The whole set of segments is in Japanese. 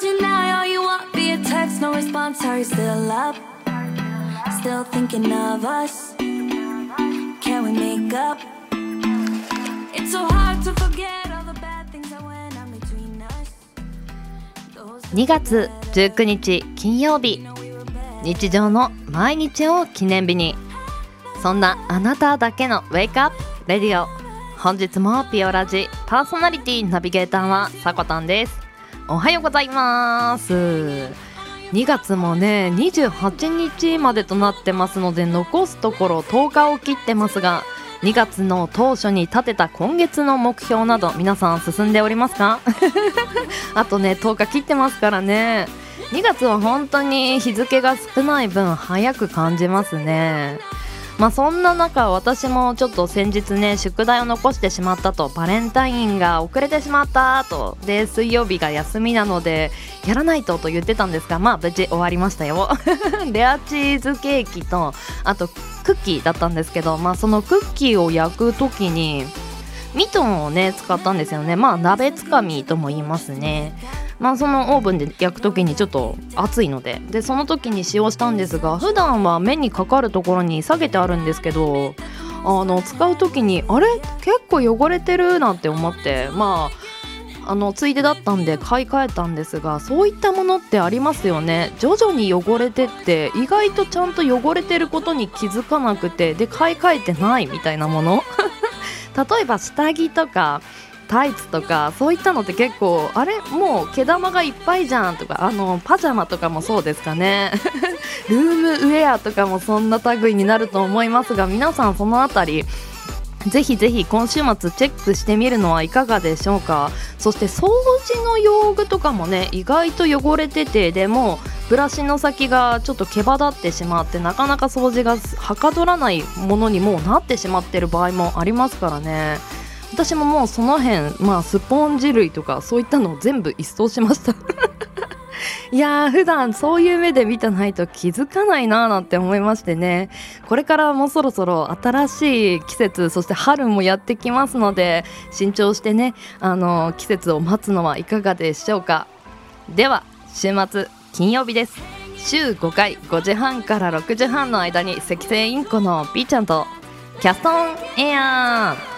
Deny all you want via text, no response. Are you still up? Still thinking of us? Can we make up? It's so hard to forget all the bad things that went on between us. Those 2月19日金曜日日常の毎日を記念日にそんなあなただけのウェイクアップレディオ本日もピオラジパーソナリティナビゲーターはさこたんです。おはようございます。2月もね28日までとなってますので残すところ10日を切ってますが2月の当初に立てた今月の目標など皆さん進んでおりますか？あとね10日切ってますからね。2月は本当に日付が少ない分早く感じますね。まあそんな中私もちょっと先日ね宿題を残してしまったとバレンタインが遅れてしまったとで水曜日が休みなのでやらないとと言ってたんですがまあ無事終わりましたよ。レアチーズケーキとあとクッキーだったんですけどまあそのクッキーを焼く時にミトンをね使ったんですよね。まあ鍋つかみとも言いますね。まあそのオーブンで焼く時にちょっと熱いので。でその時に使用したんですが普段は目にかかるところに下げてあるんですけどあの使う時にあれ？結構汚れてるなんて思って。まああのついでだったんで買い替えたんですがそういったものってありますよね。徐々に汚れてって意外とちゃんと汚れてることに気づかなくてで買い替えてないみたいなもの。例えば下着とかタイツとかそういったのって結構あれもう毛玉がいっぱいじゃんとかあのパジャマとかもそうですかね。ルームウェアとかもそんな類になると思いますが皆さんそのあたりぜひぜひ今週末チェックしてみるのはいかがでしょうか。そして掃除の用具とかもね意外と汚れててでもブラシの先がちょっと毛羽立ってしまってなかなか掃除がはかどらないものにもうなってしまってる場合もありますからね。私ももうその辺まあスポンジ類とかそういったのを全部一掃しました。いやー普段そういう目で見てないと気づかないなーなんて思いましてね。これからもうそろそろ新しい季節そして春もやってきますので慎重してねあの季節を待つのはいかがでしょうか。では週末金曜日です。週5回5時半から6時半の間に赤星インコの B ちゃんとキャストンエア。ー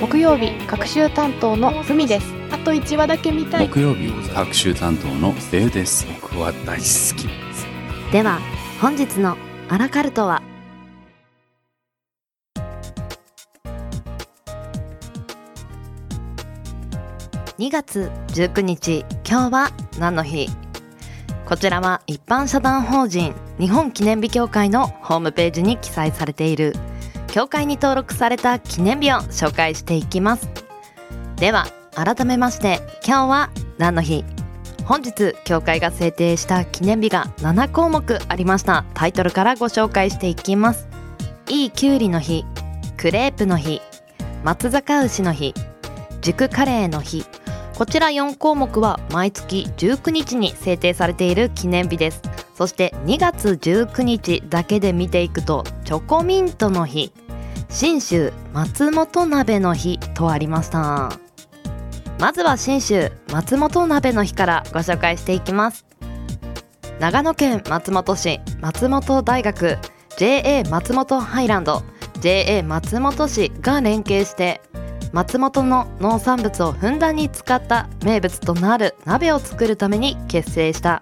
木曜日各週担当のふみです。あと1話だけ見たい。木曜日各週担当のデウです。僕は大好き。ですでは本日のアラカルトは？2月19日今日は何の日？こちらは一般社団法人日本記念日協会のホームページに記載されている協会に登録された記念日を紹介していきます。では改めまして今日は何の日？本日協会が制定した記念日が7項目ありました。タイトルからご紹介していきます。いいきゅうりの日クレープの日松坂牛の日熟カレーの日。こちら4項目は毎月19日に制定されている記念日です。そして2月19日だけで見ていくとチョコミントの日。信州松本鍋の日とありました。まずは信州松本鍋の日からご紹介していきます。長野県松本市松本大学 JA 松本ハイランド JA 松本市が連携して松本の農産物をふんだんに使った名物となる鍋を作るために結成した。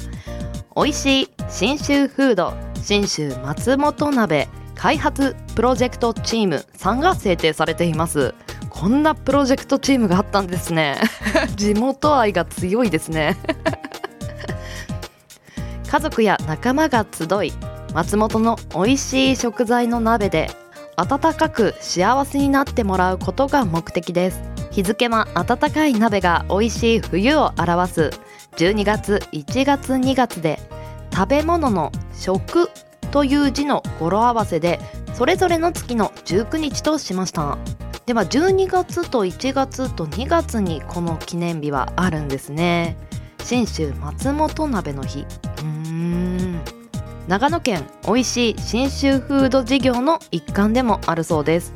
美味しい信州フード信州松本鍋開発プロジェクトチームさんが制定されています。こんなプロジェクトチームがあったんですね。地元愛が強いですね。家族や仲間が集い松本の美味しい食材の鍋で温かく幸せになってもらうことが目的です。日付は温かい鍋が美味しい冬を表す。12月1月2月で食べ物の食という字の語呂合わせでそれぞれの月の19日としました。では12月と1月と2月にこの記念日はあるんですね。信州松本鍋の日。うーん。長野県美味しい信州フード事業の一環でもあるそうです。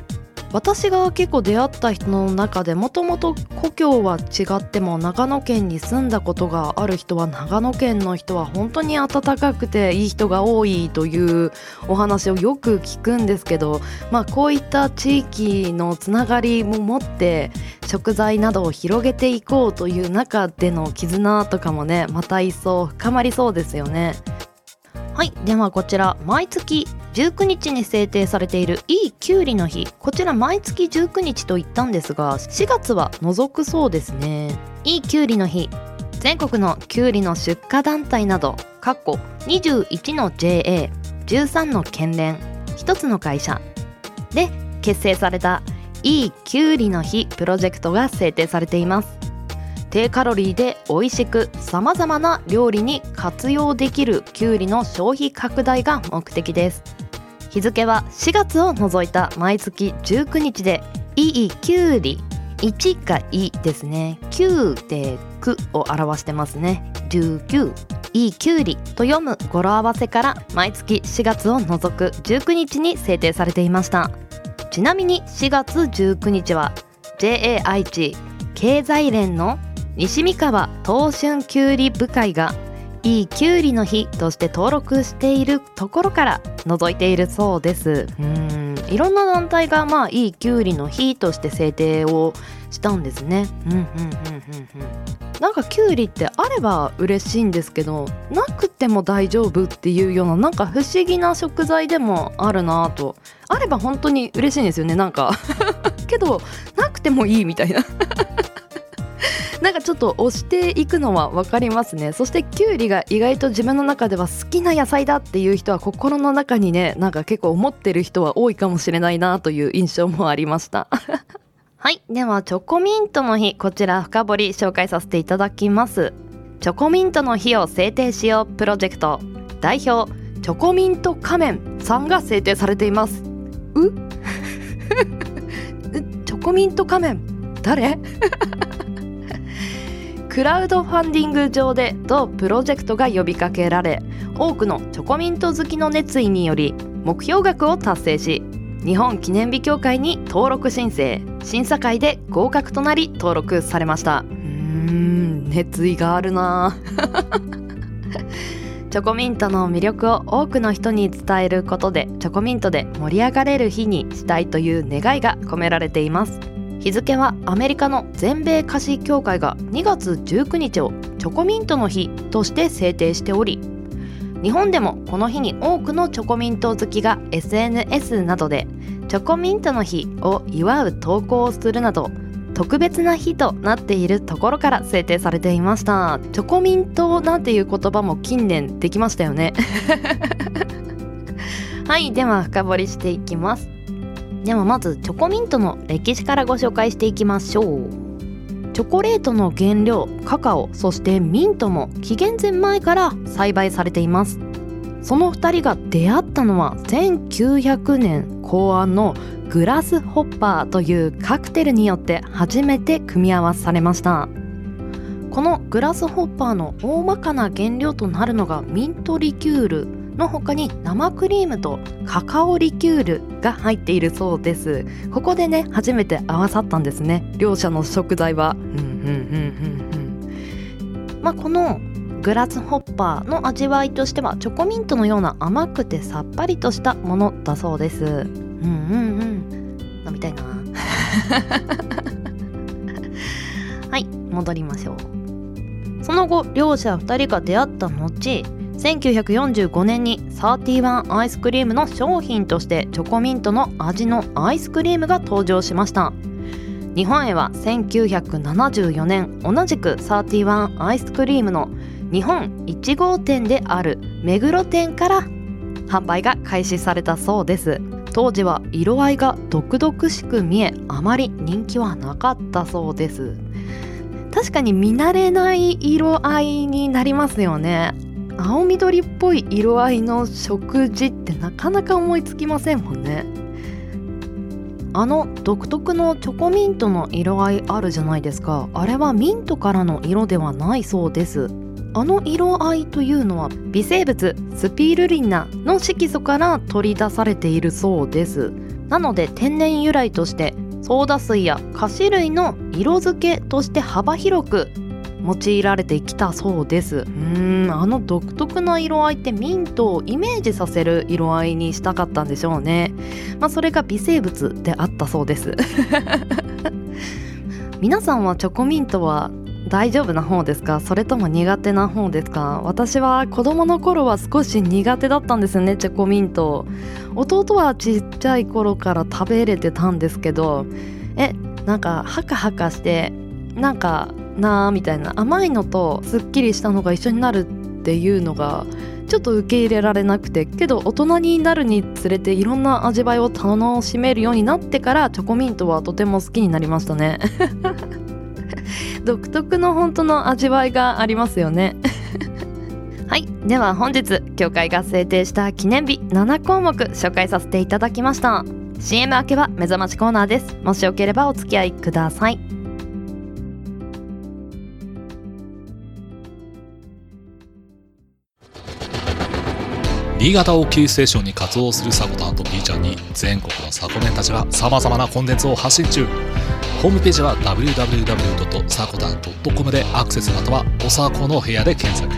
私が結構出会った人の中でもともと故郷は違っても長野県に住んだことがある人は長野県の人は本当に温かくていい人が多いというお話をよく聞くんですけど、まあ、こういった地域のつながりも持って食材などを広げていこうという中での絆とかもねまた一層深まりそうですよね。はいではこちら毎月19日に制定されているいいきゅうりの日。こちら毎月19日と言ったんですが4月は除くそうですね。いいきゅうりの日。全国のきゅうりの出荷団体などかっこ21の JA13 の県連1つの会社。で結成されたいいきゅうりの日プロジェクトが制定されています。低カロリーで美味しくさまざまな料理に活用できるきゅうりの消費拡大が目的です。日付は4月を除いた毎月19日でいいきゅうり1がいいですね。9で9を表してますね。19いいきゅうりと読む語呂合わせから毎月4月を除く19日に制定されていました。ちなみに4月19日は JA 愛知経済連の西三河東春きゅうり部会がいいきゅうりの日として登録しているところから除いているそうです。うん。いろんな団体がまあいいきゅうりの日として制定をしたんですね。うんうんうんうんうん。なんかきゅうりってあれば嬉しいんですけどなくても大丈夫っていうようななんか不思議な食材でもあるなぁと。あれば本当に嬉しいんですよねなんか。けどなくてもいいみたいな。なんかちょっと押していくのは分かりますね。そしてきゅうりが意外と自分の中では好きな野菜だっていう人は心の中にねなんか結構思ってる人は多いかもしれないなという印象もありました。はい。ではチョコミントの日こちら深掘り紹介させていただきます。チョコミントの日を制定しようプロジェクト。代表チョコミント仮面さんが制定されています。う？チョコミント仮面？誰？クラウドファンディング上で同プロジェクトが呼びかけられ多くのチョコミント好きの熱意により目標額を達成し日本記念日協会に登録申請。審査会で合格となり登録されました。うーん熱意があるな。チョコミントの魅力を多くの人に伝えることでチョコミントで盛り上がれる日にしたいという願いが込められています日付はアメリカの全米菓子協会が2月19日をチョコミントの日として制定しており日本でもこの日に多くのチョコミント好きが SNS などでチョコミントの日を祝う投稿をするなど特別な日となっているところから制定されていました。チョコミントなんていう言葉も近年できましたよね。はいでは深掘りしていきます。ではまずチョコミントの歴史からご紹介していきましょう。チョコレートの原料カカオそしてミントも紀元前前から栽培されています。その2人が出会ったのは1900年考案のグラスホッパーというカクテルによって初めて組み合わされました。このグラスホッパーの大まかな原料となるのがミントリキュール。の他に生クリームとカカオリキュールが入っているそうです。ここでね初めて合わさったんですね。両者の食材は。うんうんうんうんうん。まあこのグラスホッパーの味わいとしてはチョコミントのような甘くてさっぱりとしたものだそうです。うんうんうん。飲みたいな。はい戻りましょう。その後両者2人が出会った後1945年に31アイスクリームの商品としてチョコミントの味のアイスクリームが登場しました。日本へは1974年同じく31アイスクリームの日本1号店である目黒店から販売が開始されたそうです。当時は色合いが毒々しく見えあまり人気はなかったそうです。確かに見慣れない色合いになりますよね。青緑っぽい色合いの食事ってなかなか思いつきませんもんね。あの独特のチョコミントの色合いあるじゃないですか。あれはミントからの色ではないそうです。あの色合いというのは微生物スピルリナの色素から取り出されているそうです。なので天然由来としてソーダ水や菓子類の色付けとして幅広く用いられてきたそうです。うーんあの独特な色合いってミントをイメージさせる色合いにしたかったんでしょうね。まあそれが微生物であったそうです。皆さんはチョコミントは大丈夫な方ですか？それとも苦手な方ですか？私は子供の頃は少し苦手だったんですよねチョコミント弟はちっちゃい頃から食べれてたんですけどえなんかハカハカしてなんかなみたいな甘いのとすっきりしたのが一緒になるっていうのがちょっと受け入れられなくてけど大人になるにつれていろんな味わいを楽しめるようになってからチョコミントはとても好きになりましたね。独特の本当の味わいがありますよね。はい。では本日協会が制定した記念日7項目紹介させていただきました。CM 明けは目覚ましコーナーです。もしよければお付き合いください。新潟をキーステーションに活動するサコタンと B ちゃんに全国のサコメンたちは様々なコンテンツを発信中。ホームページは www.sakotan.com でアクセスまたはおさこの部屋で検索。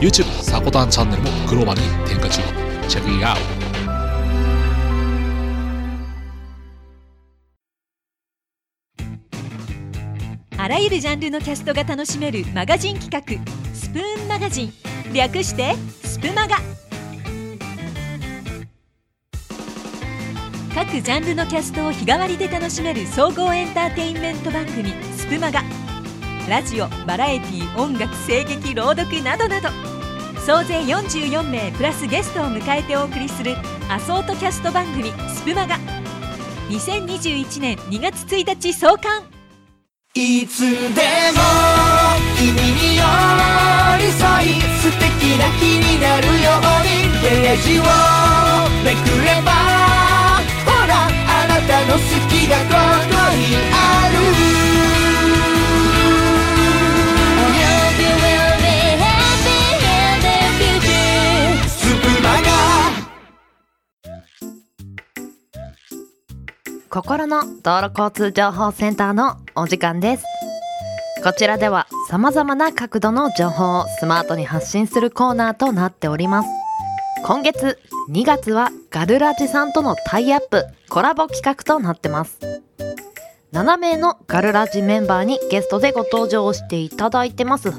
YouTube サコタンチャンネルもグローバルに展開中。チェックインアウト。あらゆるジャンルのキャストが楽しめるマガジン企画スプーンマガジン。略してスプマガ。各ジャンルのキャストを日替わりで楽しめる総合エンターテインメント番組スプマガ。ラジオバラエティ音楽声劇朗読などなど。総勢44名プラスゲストを迎えてお送りするアソートキャスト番組スプマガ。2021年2月1日創刊。いつでも君に寄り添い素敵な日になるようにページをめくればたの好きがここにある。心の道路交通情報センターのお時間です。こちらでは様々な角度の情報をスマートに発信するコーナーとなっております。今月2月はガルラジさんとのタイアップコラボ企画となってます。7名のガルラジメンバーにゲストでご登場していただいてます。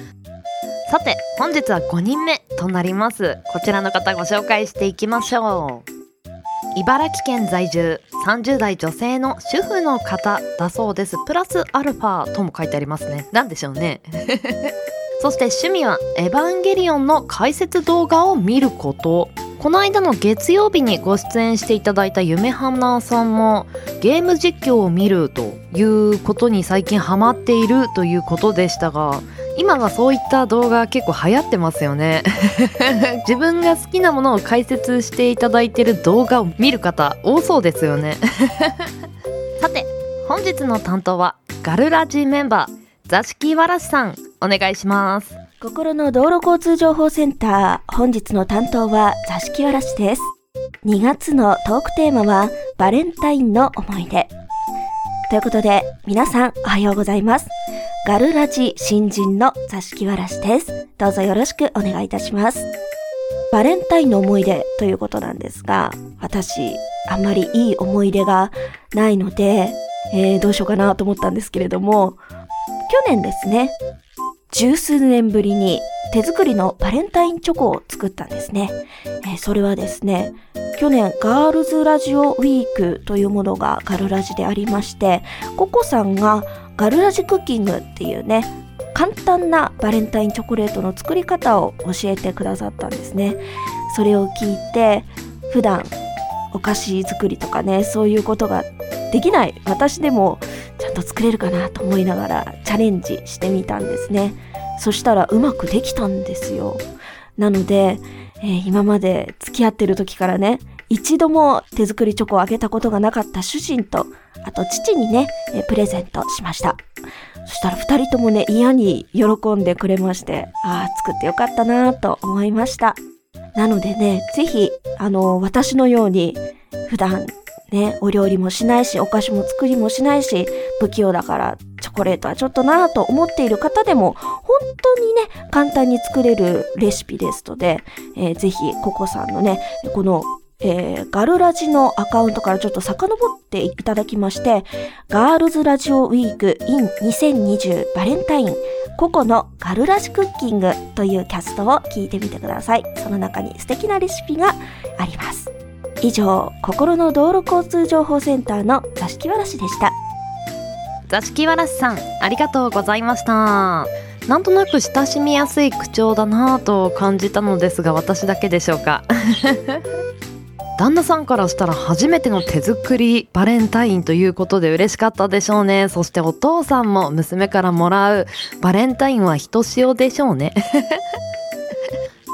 さて本日は5人目となります。こちらの方ご紹介していきましょう。茨城県在住30代女性の主婦の方だそうです。プラスアルファとも書いてありますね。なんでしょうね。そして趣味はエヴァンゲリオンの解説動画を見ること。この間の月曜日にご出演していただいた夢花さんもゲーム実況を見るということに最近ハマっているということでしたが今はそういった動画結構流行ってますよね。自分が好きなものを解説していただいている動画を見る方多そうですよね。さて本日の担当はガルラジメンバー座敷わらしさん。お願いします心の道路交通情報センター、本日の担当は座敷わらしです。2月のトークテーマは、バレンタインの思い出。ということで、皆さんおはようございます。ガルラジ新人の座敷わらしです。どうぞよろしくお願いいたします。バレンタインの思い出ということなんですが、私、あんまりいい思い出がないので、えー、どうしようかなと思ったんですけれども、去年ですね、十数年ぶりに手作りのバレンタインチョコを作ったんですね。えそれはですね、去年ガールズラジオウィークというものがガルラジでありまして、ココさんがガルラジクッキングっていうね、簡単なバレンタインチョコレートの作り方を教えてくださったんですね。それを聞いて、普段お菓子作りとかね、そういうことができない私でもちゃんと作れるかなと思いながらチャレンジしてみたんですね。そしたらうまくできたんですよ。なので、えー今まで付き合ってる時からね、一度も手作りチョコをあげたことがなかった主人と、あと父にね、えプレゼントしました。そしたら二人ともね、嫌に喜んでくれまして、ああ、作ってよかったなと思いました。なのでね、ぜひ、あの、私のように、普段ね、お料理もしないし、お菓子も作りもしないし、不器用だからチョコレートはちょっとなぁと思っている方でも、本当にね、簡単に作れるレシピですので、えーぜひ、ココさんのね、この、えーガルラジのアカウントからちょっと遡っていただきまして、ガールズラジオウィーク in 2020バレンタインココのガルラジクッキングというキャストを聞いてみてください。その中に素敵なレシピがあります。以上、心の道路交通情報センターの座敷わらしでした。座敷わらしさんありがとうございました。なんとなく親しみやすい口調だなぁと感じたのですが私だけでしょうか。旦那さんからしたら初めての手作りバレンタインということで嬉しかったでしょうね。そしてお父さんも娘からもらうバレンタインはひとしおでしょうね。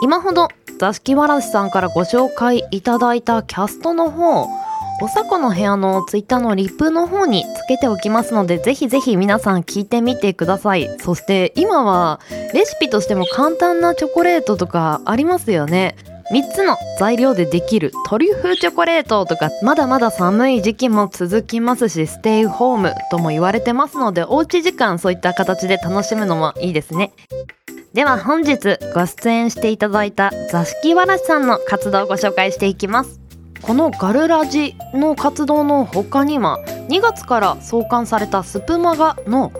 今ほど座敷わらしさんからご紹介いただいたキャストの方おさこの部屋のツイッターのリップの方につけておきますのでぜひぜひ皆さん聞いてみてください。そして今はレシピとしても簡単なチョコレートとかありますよね。3つの材料でできるトリュフチョコレートとかまだまだ寒い時期も続きますしステイホームとも言われてますのでおうち時間そういった形で楽しむのもいいですね。では本日ご出演していただいた座敷わらしさんの活動をご紹介していきます。このガルラジの活動の他には2月から創刊されたスプマガの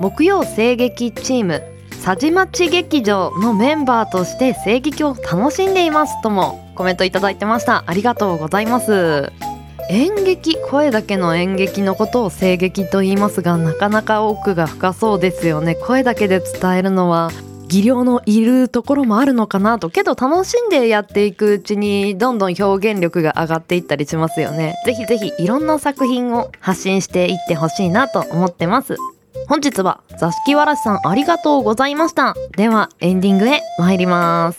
木曜声劇チーム佐治町劇場のメンバーとして声劇を楽しんでいますともコメントいただいてました。ありがとうございます。演劇声だけの演劇のことを声劇と言いますがなかなか奥が深そうですよね。声だけで伝えるのは技量のいるところもあるのかなとけど楽しんでやっていくうちにどんどん表現力が上がっていったりしますよね。ぜひぜひいろんな作品を発信していってほしいなと思ってます。本日は座敷わらしさんありがとうございました。ではエンディングへ参ります。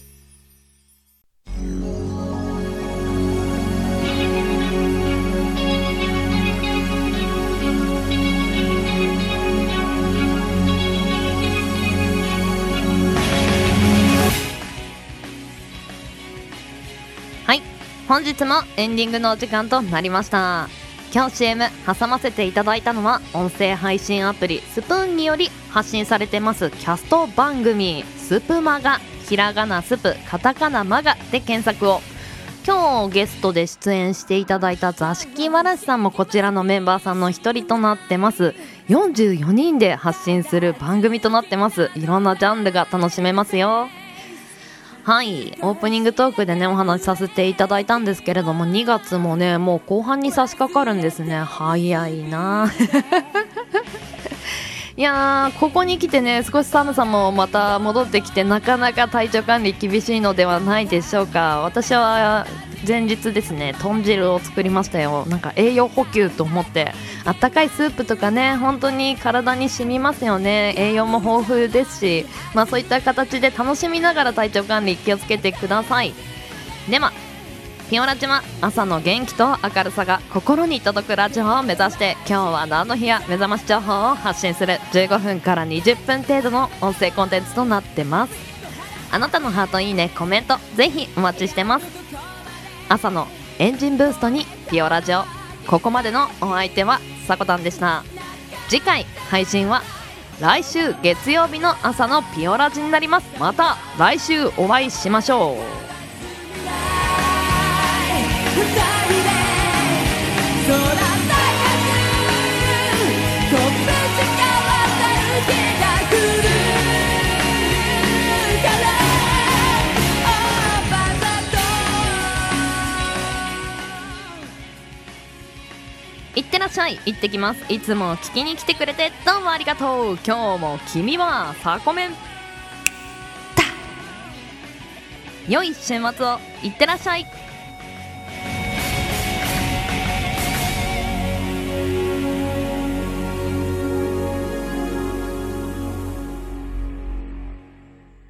本日もエンディングのお時間となりました。今日 CM 挟ませていただいたのは音声配信アプリスプーンにより発信されてますキャスト番組スプマガひらがなスプカタカナマガで検索を。今日ゲストで出演していただいた座敷わらしさんもこちらのメンバーさんの一人となってます。44人で発信する番組となってます。いろんなジャンルが楽しめますよ。はい。オープニングトークでねお話しさせていただいたんですけれども2月もねもう後半に差し掛かるんですね。早いな。いやーここに来てね少し寒さもまた戻ってきてなかなか体調管理厳しいのではないでしょうか。私は前日ですね豚汁を作りましたよ。なんか栄養補給と思ってあったかいスープとかね本当に体に染みますよね。栄養も豊富ですしまあそういった形で楽しみながら体調管理気をつけてください。ではピオラジは朝の元気と明るさが心に届くラジオを目指して今日は何の日や目覚まし情報を発信する15分から20分程度の音声コンテンツとなってます。あなたのハートいいねコメントぜひお待ちしてます。朝のエンジンブーストにピオラジオここまでのお相手はさこたんでした。次回配信は来週月曜日の朝のピオラジになります。また来週お会いしましょう。い。ってらっしゃい。行ってきます。いつも聞きに来てくれてどうもありがとう今日も君はサコメン良い週末をいってらっしゃい